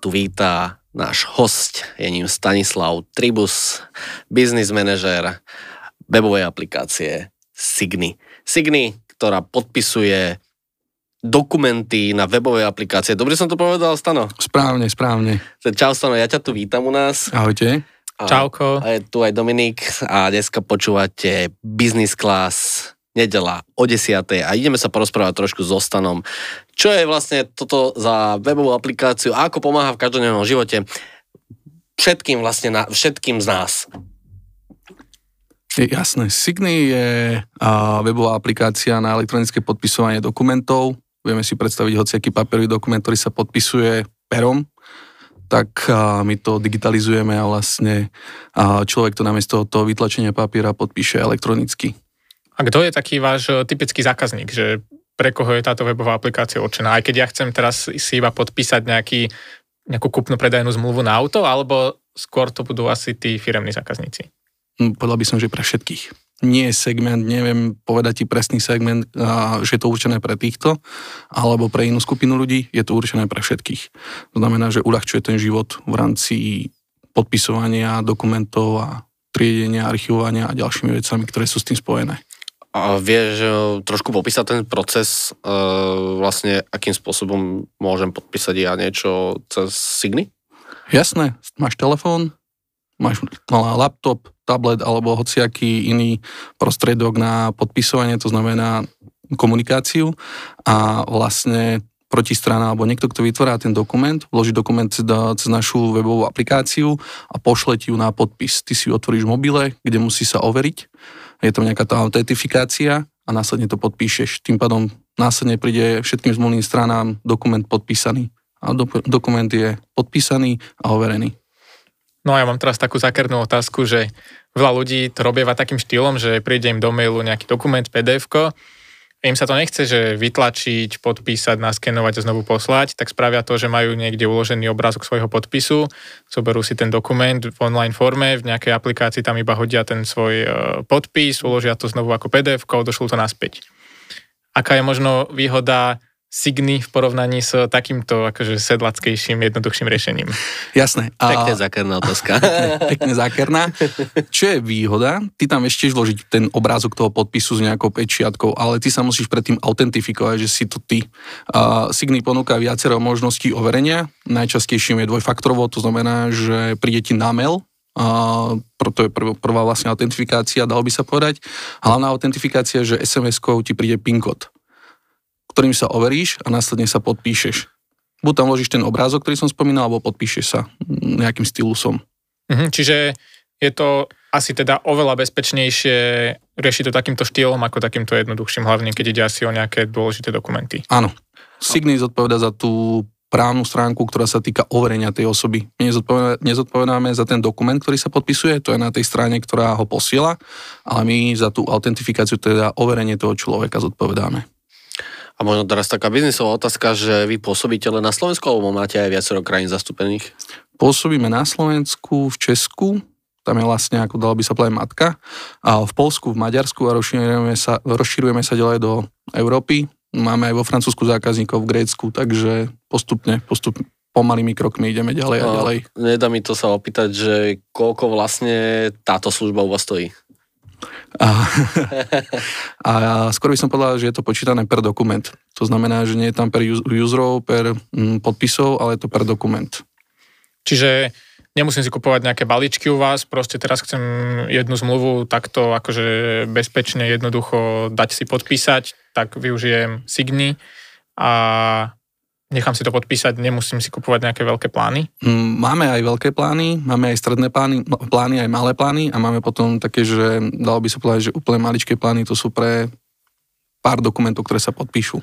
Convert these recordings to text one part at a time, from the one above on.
tu vítá náš host, je ním Stanislav Tribus, business manažer webovej aplikácie Signy. Signy, ktorá podpisuje dokumenty na webovej aplikácie. Dobre som to povedal, Stano? Správne, správne. Čau, Stano, ja ťa tu vítam u nás. Ahojte. A, Čauko. A je tu aj Dominik a dneska počúvate Business Class nedela o 10. a ideme sa porozprávať trošku so Stanom. Čo je vlastne toto za webovú aplikáciu a ako pomáha v každodennom živote všetkým vlastne, na, všetkým z nás. Jasné. Signy je webová aplikácia na elektronické podpisovanie dokumentov. Vieme si predstaviť hociaký papierový dokument, ktorý sa podpisuje perom, tak my to digitalizujeme a vlastne človek to namiesto toho vytlačenia papiera podpíše elektronicky. A kto je taký váš e, typický zákazník, že pre koho je táto webová aplikácia určená? Aj keď ja chcem teraz si iba podpísať nejaký, nejakú kúpnu predajnú zmluvu na auto, alebo skôr to budú asi tí firemní zákazníci? Hm, Povedal by som, že pre všetkých. Nie je segment, neviem povedať ti presný segment, a, že je to určené pre týchto, alebo pre inú skupinu ľudí, je to určené pre všetkých. To znamená, že uľahčuje ten život v rámci podpisovania dokumentov a triedenia, archivovania a ďalšími vecami, ktoré sú s tým spojené. A vieš trošku popísať ten proces, e, vlastne akým spôsobom môžem podpísať ja niečo cez Signy? Jasné, máš telefón, máš laptop, tablet alebo hociaký iný prostriedok na podpisovanie, to znamená komunikáciu a vlastne protistrana alebo niekto, kto vytvorá ten dokument, vloží dokument cez našu webovú aplikáciu a pošle ti ju na podpis. Ty si ju otvoríš v mobile, kde musí sa overiť. Je tam nejaká tá autentifikácia a následne to podpíšeš. Tým pádom následne príde všetkým zmluvným stranám dokument podpísaný. A do, dokument je podpísaný a overený. No a ja mám teraz takú zákernú otázku, že veľa ľudí to robieva takým štýlom, že príde im do mailu nejaký dokument, pdf im sa to nechce, že vytlačiť, podpísať, naskenovať a znovu poslať, tak spravia to, že majú niekde uložený obrázok svojho podpisu, zoberú si ten dokument v online forme, v nejakej aplikácii tam iba hodia ten svoj e, podpis, uložia to znovu ako PDF, došlo to naspäť. Aká je možno výhoda Signy v porovnaní s takýmto akože sedlackejším, jednoduchším riešením? Jasné. A... Pekne zákerná otázka. pekne, pekne zákerná. Čo je výhoda? Ty tam ešte vložiť ten obrázok toho podpisu s nejakou pečiatkou, ale ty sa musíš predtým autentifikovať, že si to ty. Uh, Signy ponúka viacero možností overenia. Najčastejším je dvojfaktorovo, to znamená, že príde ti na mail, Uh, proto je prv, prvá vlastne autentifikácia, dalo by sa povedať. Hlavná autentifikácia, že SMS-kou ti príde PIN kód ktorým sa overíš a následne sa podpíšeš. Buď tam vložíš ten obrázok, ktorý som spomínal, alebo podpíšeš sa nejakým stylusom. Mhm, čiže je to asi teda oveľa bezpečnejšie riešiť to takýmto štýlom ako takýmto jednoduchším, hlavne keď ide asi o nejaké dôležité dokumenty. Áno. Signy zodpoveda za tú právnu stránku, ktorá sa týka overenia tej osoby. My nezodpovedáme, za ten dokument, ktorý sa podpisuje, to je na tej strane, ktorá ho posiela, ale my za tú autentifikáciu, teda overenie toho človeka zodpovedáme. A možno teraz taká biznisová otázka, že vy pôsobíte len na Slovensku, alebo máte aj viacero krajín zastúpených? Pôsobíme na Slovensku, v Česku, tam je vlastne, ako dalo by sa povedať, matka, a v Polsku, v Maďarsku a rozširujeme sa, rozširujeme sa ďalej do Európy. Máme aj vo Francúzsku zákazníkov, v Grécku, takže postupne, postupne pomalými krokmi ideme ďalej a ďalej. Nedá mi to sa opýtať, že koľko vlastne táto služba u vás stojí? A, a skôr by som povedal, že je to počítané per dokument. To znamená, že nie je tam per userov, per mm, podpisov, ale je to per dokument. Čiže nemusím si kupovať nejaké balíčky u vás, proste teraz chcem jednu zmluvu takto akože bezpečne, jednoducho dať si podpísať, tak využijem Signy a nechám si to podpísať, nemusím si kupovať nejaké veľké plány? Mm, máme aj veľké plány, máme aj stredné plány, plány aj malé plány a máme potom také, že dalo by sa povedať, že úplne maličké plány to sú pre pár dokumentov, ktoré sa podpíšu.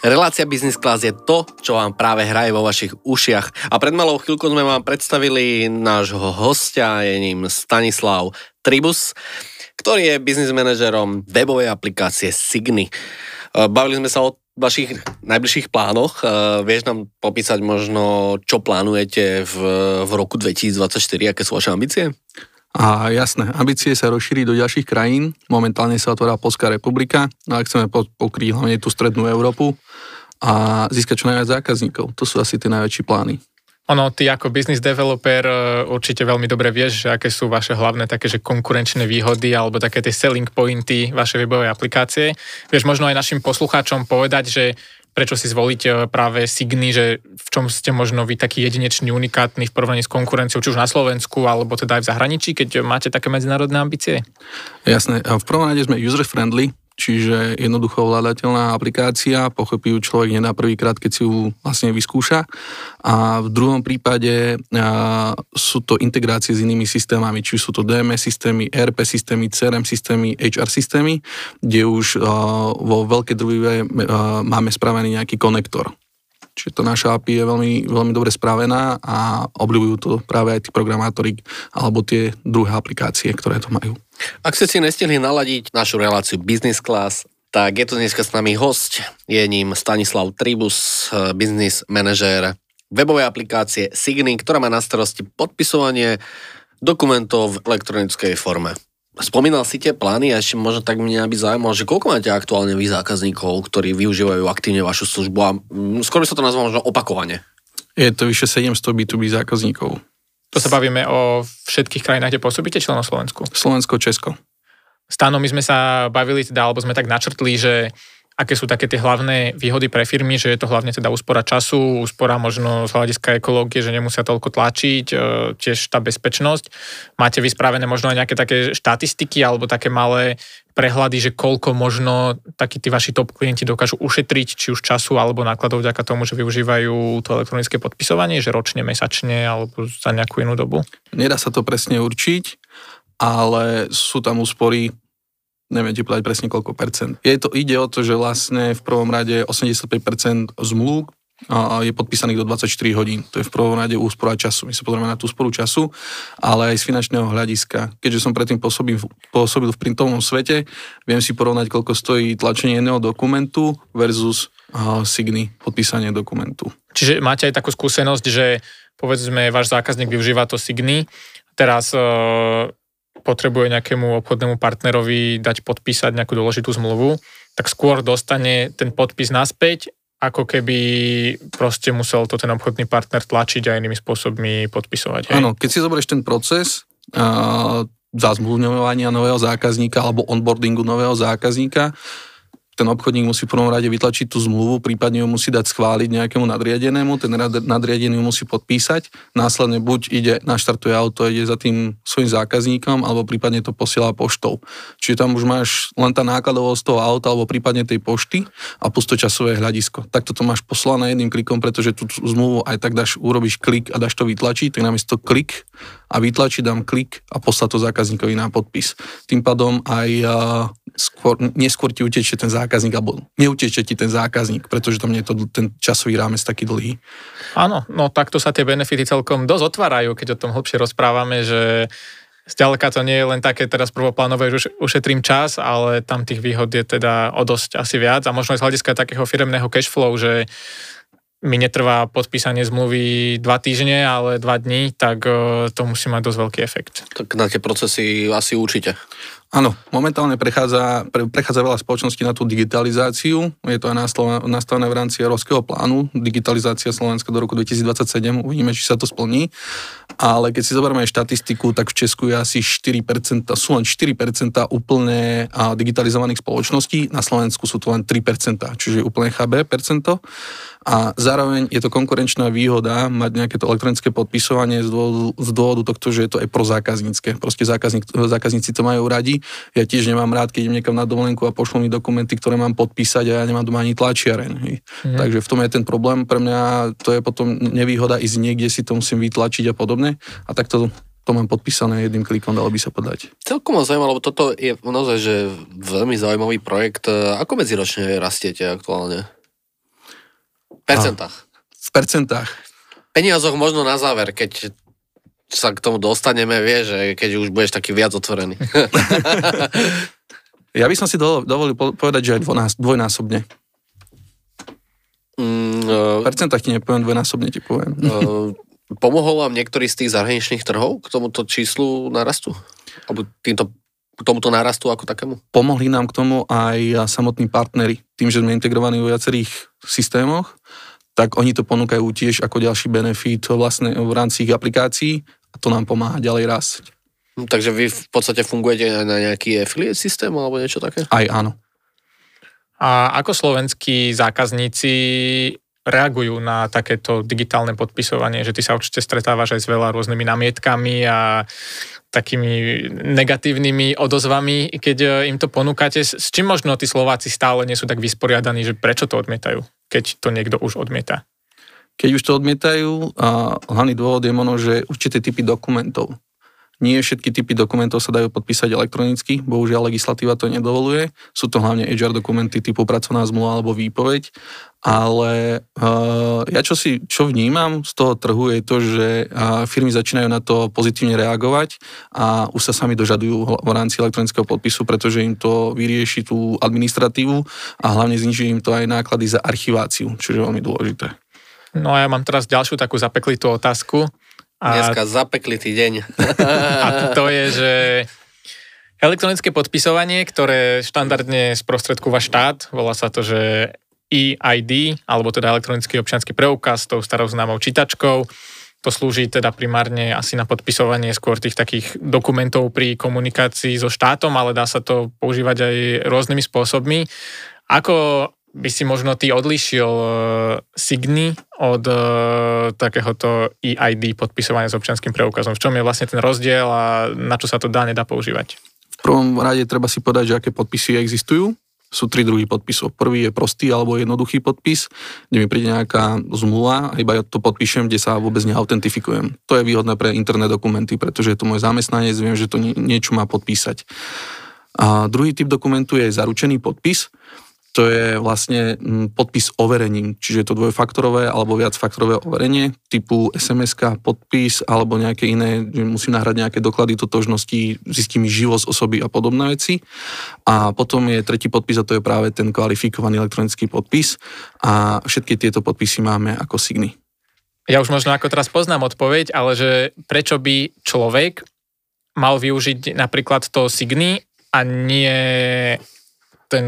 Relácia Business Class je to, čo vám práve hraje vo vašich ušiach. A pred malou chvíľkou sme vám predstavili nášho hostia, je ním Stanislav Tribus, ktorý je business manažerom webovej aplikácie Signy. E, bavili sme sa o vašich najbližších plánoch. Uh, vieš nám popísať možno, čo plánujete v, v roku 2024, aké sú vaše ambície? A jasné, ambície sa rozšíriť do ďalších krajín. Momentálne sa otvorá Polská republika, no a chceme pokryť hlavne tú strednú Európu a získať čo najviac zákazníkov. To sú asi tie najväčšie plány. Ono, ty ako business developer e, určite veľmi dobre vieš, že aké sú vaše hlavné také, že konkurenčné výhody alebo také tie selling pointy vašej webovej aplikácie. Vieš možno aj našim poslucháčom povedať, že prečo si zvoliť e, práve Signy, že v čom ste možno vy taký jedinečný, unikátny v porovnaní s konkurenciou, či už na Slovensku, alebo teda aj v zahraničí, keď máte také medzinárodné ambície? Jasné, v prvom rade sme user-friendly, čiže jednoducho ovládateľná aplikácia, pochopí ju človek na prvýkrát, keď si ju vlastne vyskúša. A v druhom prípade a, sú to integrácie s inými systémami, či sú to DMS systémy, ERP systémy, CRM systémy, HR systémy, kde už a, vo veľkej družive máme spravený nejaký konektor. Čiže to naša API je veľmi, veľmi dobre spravená a obľúbujú to práve aj tí programátori alebo tie druhé aplikácie, ktoré to majú. Ak ste si nestihli naladiť našu reláciu Business Class, tak je tu dneska s nami host. Je ním Stanislav Tribus, eh, business manažér webovej aplikácie Signy, ktorá má na starosti podpisovanie dokumentov v elektronickej forme. Spomínal si tie plány a ešte možno tak mňa by zaujímalo, že koľko máte aktuálne vy zákazníkov, ktorí využívajú aktívne vašu službu a mm, skôr by sa to nazvalo možno opakovane. Je to vyše 700 B2B zákazníkov. To sa bavíme o všetkých krajinách, kde pôsobíte, či len o Slovensku? Slovensko, Česko. Stáno, my sme sa bavili teda, alebo sme tak načrtli, že aké sú také tie hlavné výhody pre firmy, že je to hlavne teda úspora času, úspora možno z hľadiska ekológie, že nemusia toľko tlačiť, e, tiež tá bezpečnosť. Máte vyspravené možno aj nejaké také štatistiky alebo také malé prehľady, že koľko možno takí tí vaši top klienti dokážu ušetriť, či už času alebo nákladov vďaka tomu, že využívajú to elektronické podpisovanie, že ročne, mesačne alebo za nejakú inú dobu? Nedá sa to presne určiť, ale sú tam úspory neviem ti povedať presne koľko percent. Je to, ide o to, že vlastne v prvom rade 85% zmluv je podpísaných do 24 hodín. To je v prvom rade úspora času. My sa pozrieme na tú úsporu času, ale aj z finančného hľadiska. Keďže som predtým pôsobil, pôsobil v printovom svete, viem si porovnať, koľko stojí tlačenie jedného dokumentu versus uh, signy, podpísanie dokumentu. Čiže máte aj takú skúsenosť, že povedzme, váš zákazník využíva to signy, teraz uh, potrebuje nejakému obchodnému partnerovi dať podpísať nejakú dôležitú zmluvu, tak skôr dostane ten podpis naspäť, ako keby proste musel to ten obchodný partner tlačiť a inými spôsobmi podpisovať. Áno, keď si zoberieš ten proces uh, zazmluvňovania nového zákazníka alebo onboardingu nového zákazníka, ten obchodník musí v prvom rade vytlačiť tú zmluvu, prípadne ju musí dať schváliť nejakému nadriadenému, ten nadriadený ju musí podpísať, následne buď ide, naštartuje auto, ide za tým svojim zákazníkom, alebo prípadne to posiela poštou. Čiže tam už máš len tá nákladovosť toho auta, alebo prípadne tej pošty a pustočasové hľadisko. Takto to máš poslané jedným klikom, pretože tú zmluvu aj tak dáš, urobíš klik a dáš to vytlačiť, tak namiesto klik a vytlačiť dám klik a poslať to zákazníkovi na podpis. Tým pádom aj skôr, neskôr ti utečie ten zákazník, alebo neutečie ti ten zákazník, pretože tam nie je to ten časový rámec taký dlhý. Áno, no takto sa tie benefity celkom dosť otvárajú, keď o tom hlbšie rozprávame, že Zďaleka to nie je len také teraz prvoplánové, že ušetrím čas, ale tam tých výhod je teda o dosť asi viac a možno aj z hľadiska takého firemného cashflow, že mi netrvá podpísanie zmluvy dva týždne, ale dva dní, tak e, to musí mať dosť veľký efekt. Tak na tie procesy asi určite. Áno, momentálne prechádza, pre, prechádza veľa spoločností na tú digitalizáciu. Je to aj nastavené v rámci Európskeho plánu. Digitalizácia Slovenska do roku 2027. Uvidíme, či sa to splní. Ale keď si zoberieme štatistiku, tak v Česku je asi 4%, sú len 4% úplne digitalizovaných spoločností. Na Slovensku sú to len 3%, čiže úplne chabé percento a zároveň je to konkurenčná výhoda mať nejaké to elektronické podpisovanie z dôvodu, z dôvodu tohto, že je to aj pro zákaznícke. Proste zákazník, zákazníci to majú radi. Ja tiež nemám rád, keď idem niekam na dovolenku a pošlú mi dokumenty, ktoré mám podpísať a ja nemám doma ani tlačiareň. Mhm. Takže v tom je ten problém. Pre mňa to je potom nevýhoda ísť niekde si to musím vytlačiť a podobne. A takto to mám podpísané jedným klikom, dalo by sa podať. Celkom ma zaujíma, lebo toto je naozaj že veľmi zaujímavý projekt. Ako medziročne rastiete aktuálne? Percentách. V percentách. Peniazoch možno na záver, keď sa k tomu dostaneme, vie, že keď už budeš taký viac otvorený. ja by som si dovolil povedať, že aj dvojnásobne. Mm, uh, percentách ti nepoviem, dvojnásobne ti poviem. Uh, pomohol vám niektorý z tých zahraničných trhov k tomuto číslu narastu? Alebo týmto k tomuto nárastu ako takému? Pomohli nám k tomu aj samotní partnery. Tým, že sme integrovaní vo viacerých systémoch, tak oni to ponúkajú tiež ako ďalší benefit vlastne v rámci ich aplikácií a to nám pomáha ďalej rásť. Hm, takže vy v podstate fungujete na nejaký affiliate systém alebo niečo také? Aj áno. A ako slovenskí zákazníci reagujú na takéto digitálne podpisovanie, že ty sa určite stretávaš aj s veľa rôznymi namietkami a takými negatívnymi odozvami, keď e, im to ponúkate. S čím možno tí Slováci stále nie sú tak vysporiadaní, že prečo to odmietajú, keď to niekto už odmieta? Keď už to odmietajú, a hlavný dôvod je možno, že určité typy dokumentov. Nie všetky typy dokumentov sa dajú podpísať elektronicky, bohužiaľ legislatíva to nedovoluje. Sú to hlavne HR dokumenty typu pracovná zmluva alebo výpoveď, ale uh, ja čo, si, čo vnímam z toho trhu je to, že uh, firmy začínajú na to pozitívne reagovať a už sa sami dožadujú v rámci elektronického podpisu, pretože im to vyrieši tú administratívu a hlavne zniží im to aj náklady za archiváciu, čo je veľmi dôležité. No a ja mám teraz ďalšiu takú zapeklitú otázku. A... Dneska zapeklitý deň. a to je, že elektronické podpisovanie, ktoré štandardne sprostredkúva štát, volá sa to, že EID, alebo teda elektronický občianský preukaz, tou starou známou čítačkou. To slúži teda primárne asi na podpisovanie skôr tých takých dokumentov pri komunikácii so štátom, ale dá sa to používať aj rôznymi spôsobmi. Ako by si možno ty odlišil uh, Signy od uh, takéhoto EID podpisovania s občianským preukazom? V čom je vlastne ten rozdiel a na čo sa to dá, nedá používať? V prvom rade treba si povedať, že aké podpisy existujú. Sú tri druhy podpisov. Prvý je prostý alebo jednoduchý podpis, kde mi príde nejaká zmluva a iba ja to podpíšem, kde sa vôbec neautentifikujem. To je výhodné pre interné dokumenty, pretože je to môj zamestnanec, viem, že to niečo má podpísať. A druhý typ dokumentu je zaručený podpis, to je vlastne mm, podpis overením, čiže je to dvojfaktorové alebo viacfaktorové overenie typu sms podpis alebo nejaké iné, že musím nahrať nejaké doklady totožnosti, zistím živosť osoby a podobné veci. A potom je tretí podpis a to je práve ten kvalifikovaný elektronický podpis a všetky tieto podpisy máme ako signy. Ja už možno ako teraz poznám odpoveď, ale že prečo by človek mal využiť napríklad to signy a nie ten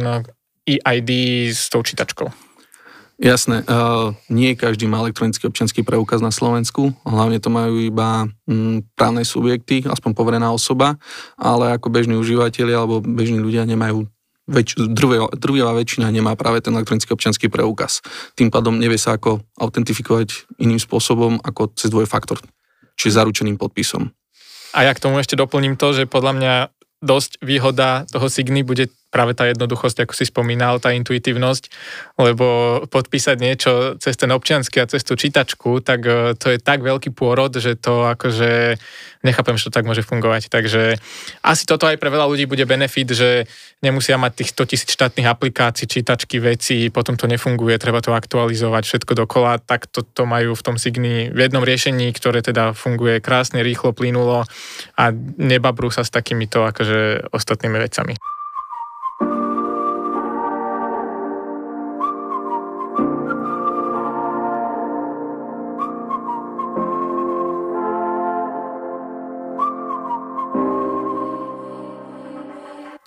EID s tou čítačkou. Jasné, uh, nie každý má elektronický občianský preukaz na Slovensku, hlavne to majú iba mm, právne subjekty, aspoň poverená osoba, ale ako bežní užívateľi alebo bežní ľudia nemajú väč- drvia väčšina nemá práve ten elektronický občianský preukaz. Tým pádom nevie sa ako autentifikovať iným spôsobom ako cez dvojfaktor, čiže zaručeným podpisom. A ja k tomu ešte doplním to, že podľa mňa dosť výhoda toho Signy bude práve tá jednoduchosť, ako si spomínal, tá intuitívnosť, lebo podpísať niečo cez ten občiansky a cez tú čítačku, tak e, to je tak veľký pôrod, že to akože nechápem, že to tak môže fungovať. Takže asi toto aj pre veľa ľudí bude benefit, že nemusia mať tých 100 tisíc štátnych aplikácií, čítačky, veci, potom to nefunguje, treba to aktualizovať, všetko dokola, tak toto to majú v tom Signi v jednom riešení, ktoré teda funguje krásne, rýchlo, plynulo a nebabrú sa s takýmito akože ostatnými vecami.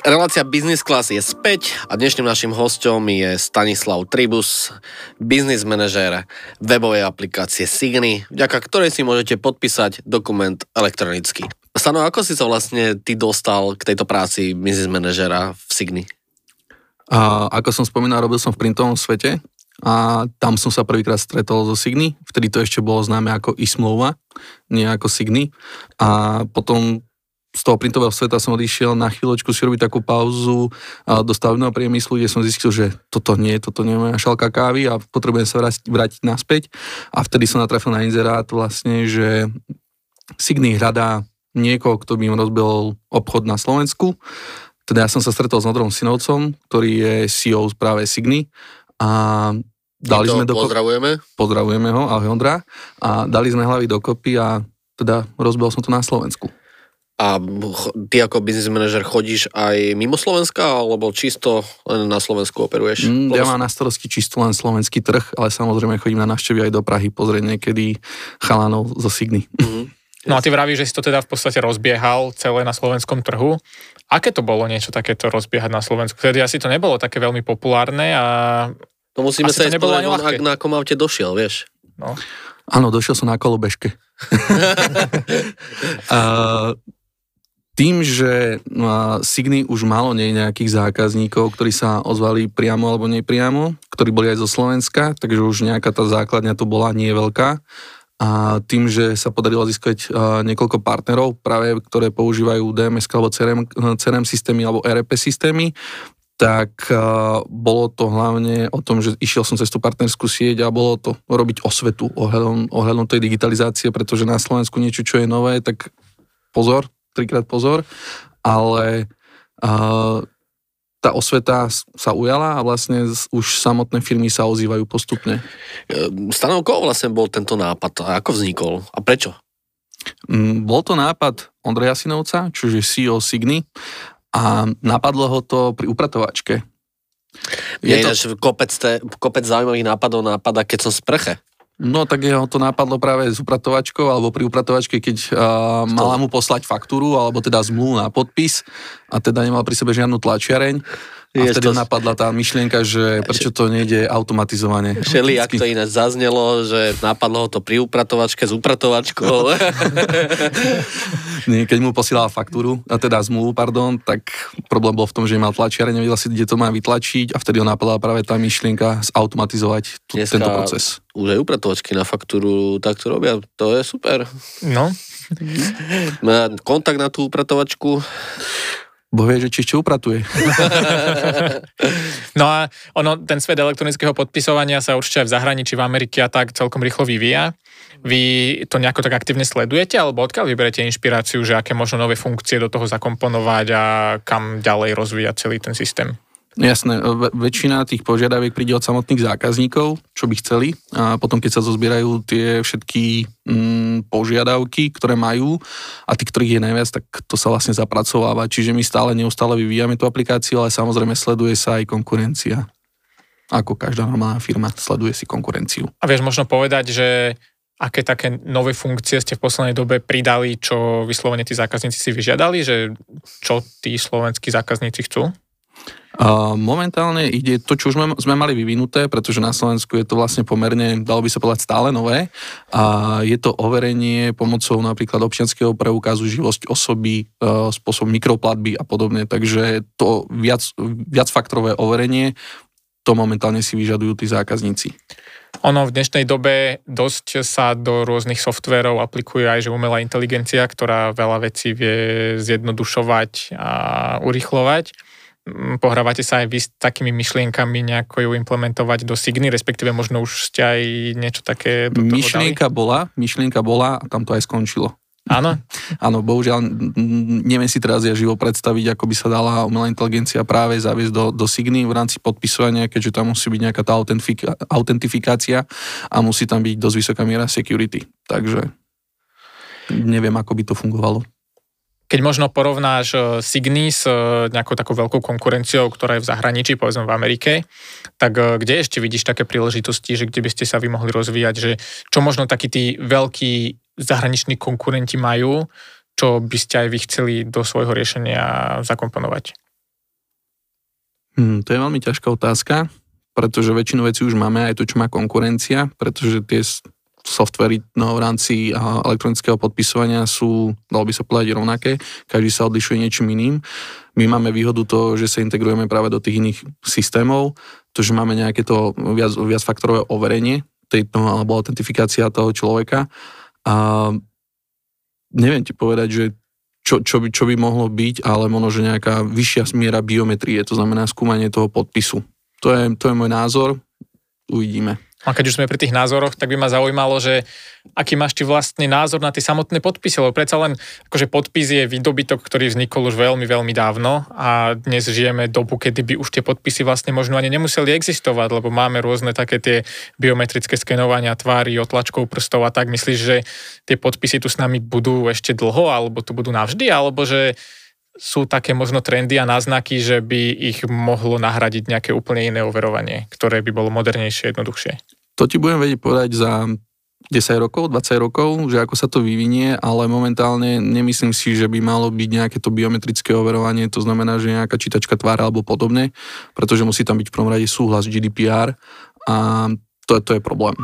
Relácia Business Class je späť a dnešným našim hostom je Stanislav Tribus, business manažér webovej aplikácie Signy, vďaka ktorej si môžete podpísať dokument elektronicky. Stano, ako si sa vlastne ty dostal k tejto práci business manažera v Signy? A, ako som spomínal, robil som v printovom svete a tam som sa prvýkrát stretol so Signy, vtedy to ešte bolo známe ako e-smlouva, nie ako Signy. A potom z toho printového sveta som odišiel na chvíľočku si robiť takú pauzu do stavebného priemyslu, kde som zistil, že toto nie, toto nie je moja šalka kávy a potrebujem sa vrátiť, vrátiť naspäť. A vtedy som natrafil na inzerát vlastne, že Signy hľadá niekoho, kto by im rozbil obchod na Slovensku. Teda ja som sa stretol s Nodrom Synovcom, ktorý je CEO práve Signy a dali sme dokopy, Pozdravujeme. pozdravujeme ho, ahoj Ondra, a dali sme hlavy dokopy a teda rozbil som to na Slovensku. A ty ako business manager chodíš aj mimo Slovenska, alebo čisto len na Slovensku operuješ? Mm, ja mám na starosti čisto len slovenský trh, ale samozrejme chodím na návštevy aj do Prahy pozrieť niekedy chalanov zo Signy. Mhm. No a ty vravíš, že si to teda v podstate rozbiehal celé na slovenskom trhu. Aké to bolo niečo takéto rozbiehať na Slovensku? Vtedy asi to nebolo také veľmi populárne a To musíme Asi sa to ísť nebolo pozrieť, ani von, ľahké. ak na akom aute došiel, vieš. no, Áno, došiel som na kolobežke. a, tým, že no, Signy už malo nie nejakých zákazníkov, ktorí sa ozvali priamo alebo nepriamo, ktorí boli aj zo Slovenska, takže už nejaká tá základňa tu bola nie veľká. A tým, že sa podarilo získať niekoľko partnerov, práve ktoré používajú DMS alebo CRM, CRM systémy alebo RP systémy, tak bolo to hlavne o tom, že išiel som cez tú partnerskú sieť a bolo to robiť osvetu ohľadom, ohľadom tej digitalizácie, pretože na Slovensku niečo, čo je nové, tak pozor, trikrát pozor, ale a, tá osveta sa ujala a vlastne už samotné firmy sa ozývajú postupne. E, Stanov, koho vlastne bol tento nápad a ako vznikol a prečo? Mm, Bol to nápad Ondreja Sinovca, čiže CEO Signy a napadlo ho to pri upratovačke. Je Je to- kopec, te, kopec zaujímavých nápadov nápada, keď som sprche. No tak jeho to napadlo práve s upratovačkou alebo pri upratovačke, keď uh, mala mu poslať faktúru alebo teda zmluvu na podpis a teda nemal pri sebe žiadnu tlačiareň. A Je vtedy to- napadla tá myšlienka, že prečo to nejde automatizovane. Šeli, ak to ináč zaznelo, že napadlo ho to pri upratovačke s upratovačkou. Nie, keď mu posielala faktúru, a teda zmluvu, pardon, tak problém bol v tom, že nemal tlačiareň, nevedel si, kde to má vytlačiť a vtedy ho napadla práve tá myšlienka zautomatizovať tu, Dneska- tento proces. Už aj upratovačky na faktúru takto robia, to je super. no, Kontakt na tú upratovačku. Boh vie, že či ešte upratuje. No a ono, ten svet elektronického podpisovania sa určite aj v zahraničí, v Amerike a tak celkom rýchlo vyvíja. Vy to nejako tak aktívne sledujete, alebo odkiaľ vyberete inšpiráciu, že aké možno nové funkcie do toho zakomponovať a kam ďalej rozvíjať celý ten systém? Jasné, ve- väčšina tých požiadaviek príde od samotných zákazníkov, čo by chceli a potom keď sa zozbierajú tie všetky mm, požiadavky, ktoré majú a tí, ktorých je najviac, tak to sa vlastne zapracováva. Čiže my stále neustále vyvíjame tú aplikáciu, ale samozrejme sleduje sa aj konkurencia. Ako každá normálna firma sleduje si konkurenciu. A vieš možno povedať, že aké také nové funkcie ste v poslednej dobe pridali, čo vyslovene tí zákazníci si vyžiadali, že čo tí slovenskí zákazníci chcú? Momentálne ide to, čo už sme mali vyvinuté, pretože na Slovensku je to vlastne pomerne, dalo by sa povedať, stále nové. A je to overenie pomocou napríklad občianského preukazu, živosť osoby, e, spôsob mikroplatby a podobne. Takže to viac, viacfaktorové overenie, to momentálne si vyžadujú tí zákazníci. Ono v dnešnej dobe dosť sa do rôznych softverov aplikuje aj že umelá inteligencia, ktorá veľa vecí vie zjednodušovať a urychlovať. Mm, Pohrávate sa aj vy s takými myšlienkami nejako ju implementovať do Signy, respektíve možno už ste aj niečo také do toho Myšlienka bola, myšlienka bola a tam to aj skončilo. dali? Áno, Áno, bohužiaľ, neviem si teraz ja živo predstaviť, ako by sa dala umelá inteligencia práve zaviesť do, do Signy v rámci podpisovania, keďže tam musí byť nejaká tá autentifika- autentifikácia a musí tam byť dosť vysoká miera security. Takže neviem, ako by to fungovalo. Keď možno porovnáš eh, Signy s eh, nejakou takou veľkou konkurenciou, ktorá je v zahraničí, povedzme v Amerike, tak eh, kde ešte vidíš také príležitosti, že kde by ste sa vy mohli rozvíjať, že čo možno takí tí veľkí zahraniční konkurenti majú, čo by ste aj vy chceli do svojho riešenia zakomponovať? Hm, to je veľmi ťažká otázka, pretože väčšinu vecí už máme, aj to, čo má konkurencia, pretože tie softvery no, v rámci elektronického podpisovania sú, dalo by sa povedať, rovnaké. Každý sa odlišuje niečím iným. My máme výhodu to, že sa integrujeme práve do tých iných systémov, to, že máme nejaké to viac, viacfaktorové overenie tejto, alebo autentifikácia toho človeka. A neviem ti povedať, že čo, čo, by, čo by mohlo byť, ale možno, že nejaká vyššia miera biometrie, to znamená skúmanie toho podpisu. To je, to je môj názor, uvidíme. A keď už sme pri tých názoroch, tak by ma zaujímalo, že aký máš ty vlastne názor na tie samotné podpisy, lebo predsa len akože podpis je výdobytok, ktorý vznikol už veľmi, veľmi dávno a dnes žijeme dobu, kedy by už tie podpisy vlastne možno ani nemuseli existovať, lebo máme rôzne také tie biometrické skenovania tvári, otlačkov prstov a tak. Myslíš, že tie podpisy tu s nami budú ešte dlho, alebo tu budú navždy, alebo že sú také možno trendy a náznaky, že by ich mohlo nahradiť nejaké úplne iné overovanie, ktoré by bolo modernejšie, jednoduchšie. To ti budem vedieť povedať za 10 rokov, 20 rokov, že ako sa to vyvinie, ale momentálne nemyslím si, že by malo byť nejaké to biometrické overovanie, to znamená, že nejaká čítačka tvára alebo podobne, pretože musí tam byť v prvom rade súhlas GDPR a to, to je problém.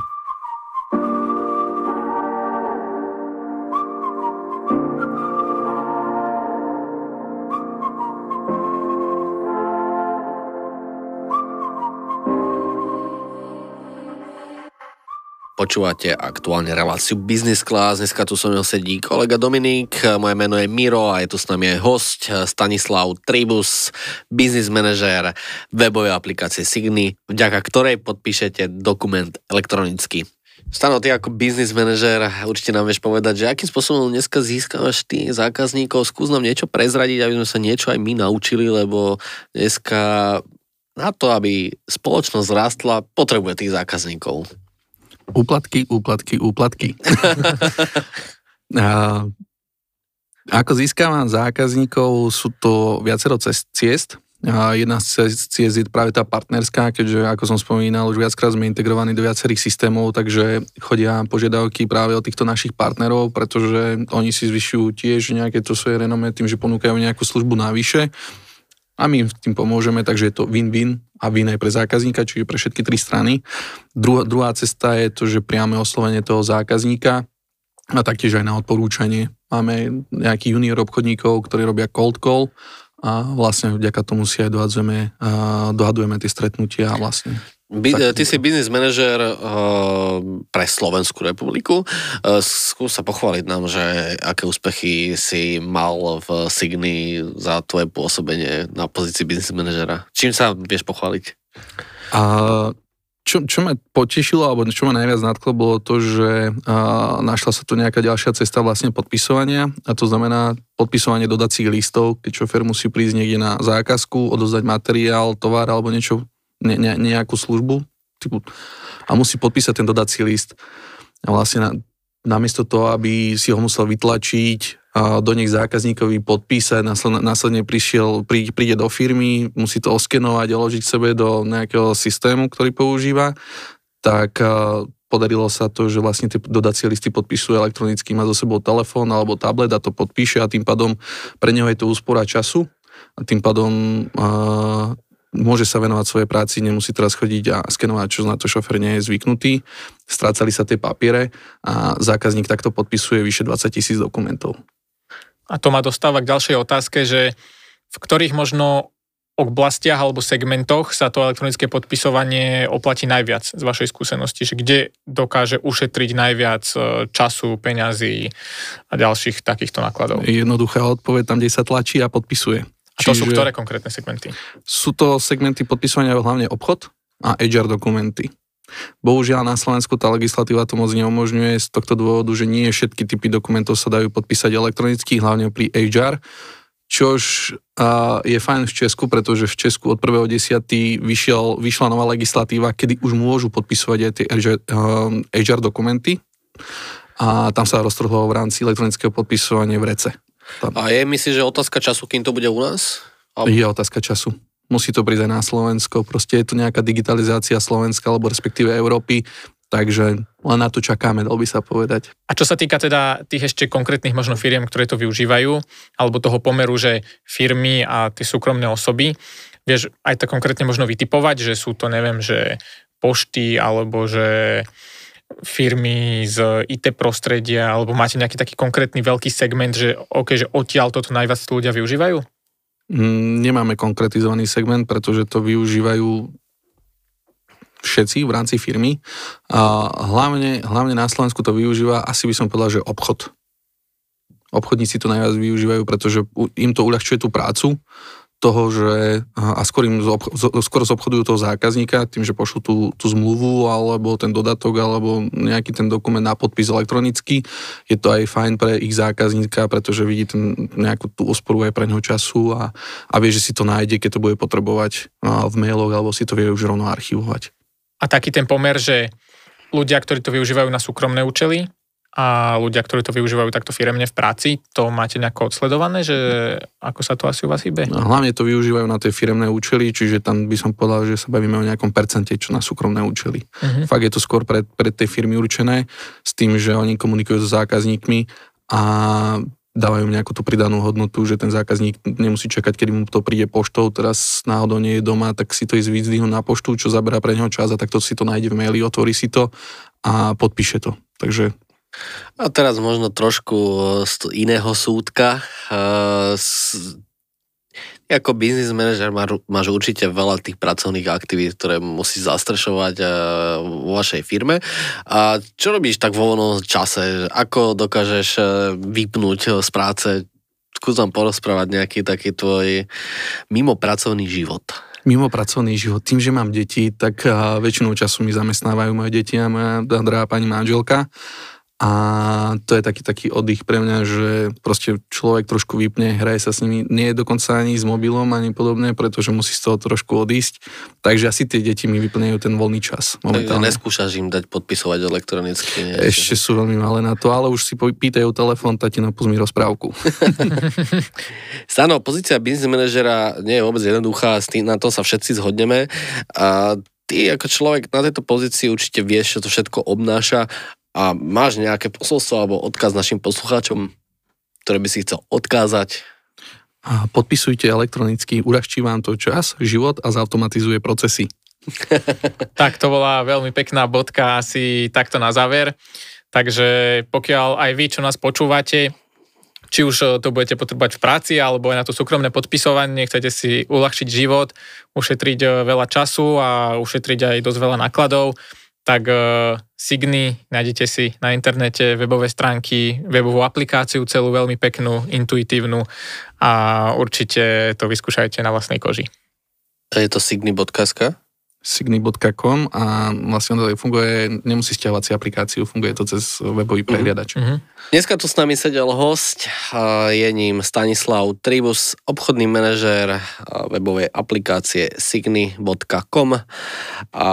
Počúvate aktuálne reláciu Business Class. Dneska tu so mnou sedí kolega Dominik, moje meno je Miro a je tu s nami aj host Stanislav Tribus, business manažer webovej aplikácie Signy, vďaka ktorej podpíšete dokument elektronicky. Stano, ty ako business manažer určite nám vieš povedať, že akým spôsobom dneska získavaš ty zákazníkov. Skús nám niečo prezradiť, aby sme sa niečo aj my naučili, lebo dneska na to, aby spoločnosť rástla, potrebuje tých zákazníkov. Úplatky, úplatky, úplatky. a, ako získavam zákazníkov, sú to viacero ciest. A jedna z ciest je práve tá partnerská, keďže, ako som spomínal, už viackrát sme integrovaní do viacerých systémov, takže chodia požiadavky práve od týchto našich partnerov, pretože oni si zvyšujú tiež nejaké to svoje renomé tým, že ponúkajú nejakú službu navyše a my im tým pomôžeme, takže je to win-win a win aj pre zákazníka, čiže pre všetky tri strany. Druhá, druhá cesta je to, že priame oslovenie toho zákazníka a taktiež aj na odporúčanie. Máme nejakých junior obchodníkov, ktorí robia cold call a vlastne vďaka tomu si aj dohadujeme, dohadujeme tie stretnutia vlastne By, ty si biznis manažer uh, pre Slovenskú republiku. Uh, skús sa pochváliť nám, že aké úspechy si mal v Signy za tvoje pôsobenie na pozícii biznis manažera. Čím sa vieš pochváliť? Uh, čo, čo ma potešilo, alebo čo ma najviac nadklo, bolo to, že uh, našla sa tu nejaká ďalšia cesta vlastne podpisovania a to znamená podpisovanie dodacích listov, keď šofer musí prísť niekde na zákazku, odozdať materiál, tovar alebo niečo ne, ne, nejakú službu typu, a musí podpísať ten dodací list. A vlastne na, namiesto toho, aby si ho musel vytlačiť, a do nech zákazníkovi podpísať, následne, prišiel, prí, príde do firmy, musí to oskenovať a ložiť sebe do nejakého systému, ktorý používa, tak podarilo sa to, že vlastne tie dodacie listy podpisuje elektronicky, má zo sebou telefón alebo tablet a to podpíše a tým pádom pre neho je to úspora času a tým pádom môže sa venovať svojej práci, nemusí teraz chodiť a skenovať, čo na to šofer nie je zvyknutý. Strácali sa tie papiere a zákazník takto podpisuje vyše 20 tisíc dokumentov. A to ma dostáva k ďalšej otázke, že v ktorých možno oblastiach alebo segmentoch sa to elektronické podpisovanie oplatí najviac z vašej skúsenosti, že kde dokáže ušetriť najviac e, času, peňazí a ďalších takýchto nákladov? Jednoduchá odpoveď tam, kde sa tlačí a podpisuje. A to Čiže sú ktoré konkrétne segmenty? Sú to segmenty podpisovania hlavne obchod a HR dokumenty. Bohužiaľ na Slovensku tá legislatíva to moc neumožňuje z tohto dôvodu, že nie všetky typy dokumentov sa dajú podpísať elektronicky, hlavne pri HR, čož je fajn v Česku, pretože v Česku od 1.10. Vyšiel, vyšla nová legislatíva, kedy už môžu podpisovať aj tie HR, HR dokumenty a tam sa roztrhlo v rámci elektronického podpisovania v rece. Tam. A je, myslíš, že otázka času, kým to bude u nás? A... Je otázka času. Musí to prísť aj na Slovensko. Proste je to nejaká digitalizácia Slovenska, alebo respektíve Európy. Takže len na to čakáme, dal by sa povedať. A čo sa týka teda tých ešte konkrétnych možno firiem, ktoré to využívajú, alebo toho pomeru, že firmy a tie súkromné osoby, vieš aj to konkrétne možno vytipovať, že sú to, neviem, že pošty, alebo že firmy z IT prostredia, alebo máte nejaký taký konkrétny veľký segment, že OK, že odtiaľ toto najviac ľudia využívajú? Mm, nemáme konkretizovaný segment, pretože to využívajú všetci v rámci firmy. A hlavne, hlavne na Slovensku to využíva, asi by som povedal, že obchod. Obchodníci to najviac využívajú, pretože im to uľahčuje tú prácu, toho, že a skôr, im zobch- skôr zobchodujú toho zákazníka tým, že pošlú tú, tú zmluvu alebo ten dodatok alebo nejaký ten dokument na podpis elektronicky. Je to aj fajn pre ich zákazníka, pretože vidí ten, nejakú tú úsporu aj pre neho času a, a vie, že si to nájde, keď to bude potrebovať v mailoch alebo si to vie už rovno archivovať. A taký ten pomer, že ľudia, ktorí to využívajú na súkromné účely, a ľudia, ktorí to využívajú takto firemne v práci, to máte nejako odsledované, že ako sa to asi u vás hýbe? No, hlavne to využívajú na tie firemné účely, čiže tam by som povedal, že sa bavíme o nejakom percente, čo na súkromné účely. Uh-huh. Fakt je to skôr pre, pre tej firmy určené, s tým, že oni komunikujú so zákazníkmi a dávajú nejakú tú pridanú hodnotu, že ten zákazník nemusí čakať, kedy mu to príde poštou, teraz náhodou nie je doma, tak si to ísť na poštu, čo zaberá pre neho čas a takto si to nájde v maili, otvorí si to a podpíše to. Takže a teraz možno trošku z iného súdka. Ako biznis manažer máš určite veľa tých pracovných aktivít, ktoré musí zastrešovať vo vašej firme. A čo robíš tak vo voľnom čase? Ako dokážeš vypnúť z práce? Skús nám porozprávať nejaký taký tvoj mimo pracovný život mimo pracovný život. Tým, že mám deti, tak väčšinou času mi zamestnávajú moje deti a moja drahá pani manželka a to je taký, taký oddych pre mňa, že proste človek trošku vypne, hraje sa s nimi, nie je dokonca ani s mobilom, ani podobne, pretože musí z toho trošku odísť. Takže asi tie deti mi vyplňajú ten voľný čas momentálne. Neskúšaš im dať podpisovať elektronicky? Nie? Ešte sú veľmi malé na to, ale už si pýtajú telefón, tatino, pust mi rozprávku. Stano, pozícia business manažera nie je vôbec jednoduchá, na to sa všetci zhodneme. A ty ako človek na tejto pozícii určite vieš, čo to všetko obnáša a máš nejaké posolstvo alebo odkaz našim poslucháčom, ktoré by si chcel odkázať? A podpisujte elektronicky, uľahčí vám to čas, život a zautomatizuje procesy. tak to bola veľmi pekná bodka asi takto na záver. Takže pokiaľ aj vy, čo nás počúvate, či už to budete potrebovať v práci alebo aj na to súkromné podpisovanie, chcete si uľahčiť život, ušetriť eh, veľa času a ušetriť aj dosť veľa nákladov, tak uh, Signy, nájdete si na internete webové stránky, webovú aplikáciu celú veľmi peknú, intuitívnu a určite to vyskúšajte na vlastnej koži. A je to signy.sk? signy.com a vlastne to funguje, nemusí stiahovať si aplikáciu, funguje to cez webový mhm. prehliadač. Uh-huh. Dneska tu s nami sedel host, je ním Stanislav Tribus, obchodný manažér webovej aplikácie signy.com a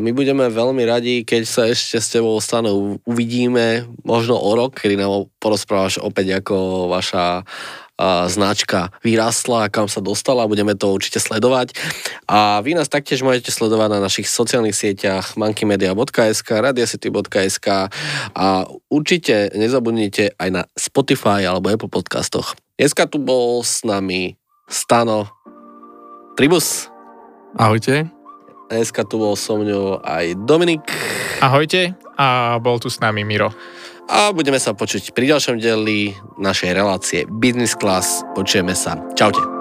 my budeme veľmi radi, keď sa ešte s tebou stanu uvidíme, možno o rok, kedy nám porozprávaš opäť ako vaša značka vyrastla a kam sa dostala, budeme to určite sledovať. A vy nás taktiež môžete sledovať na našich sociálnych sieťach mankymedia.sk, radiacity.sk a určite nezabudnite aj na Spotify alebo Apple podcastoch. Dneska tu bol s nami Stano Tribus. Ahojte. Dneska tu bol so mňou aj Dominik. Ahojte a bol tu s nami Miro a budeme sa počuť pri ďalšom deli našej relácie Business Class. Počujeme sa. Čaute.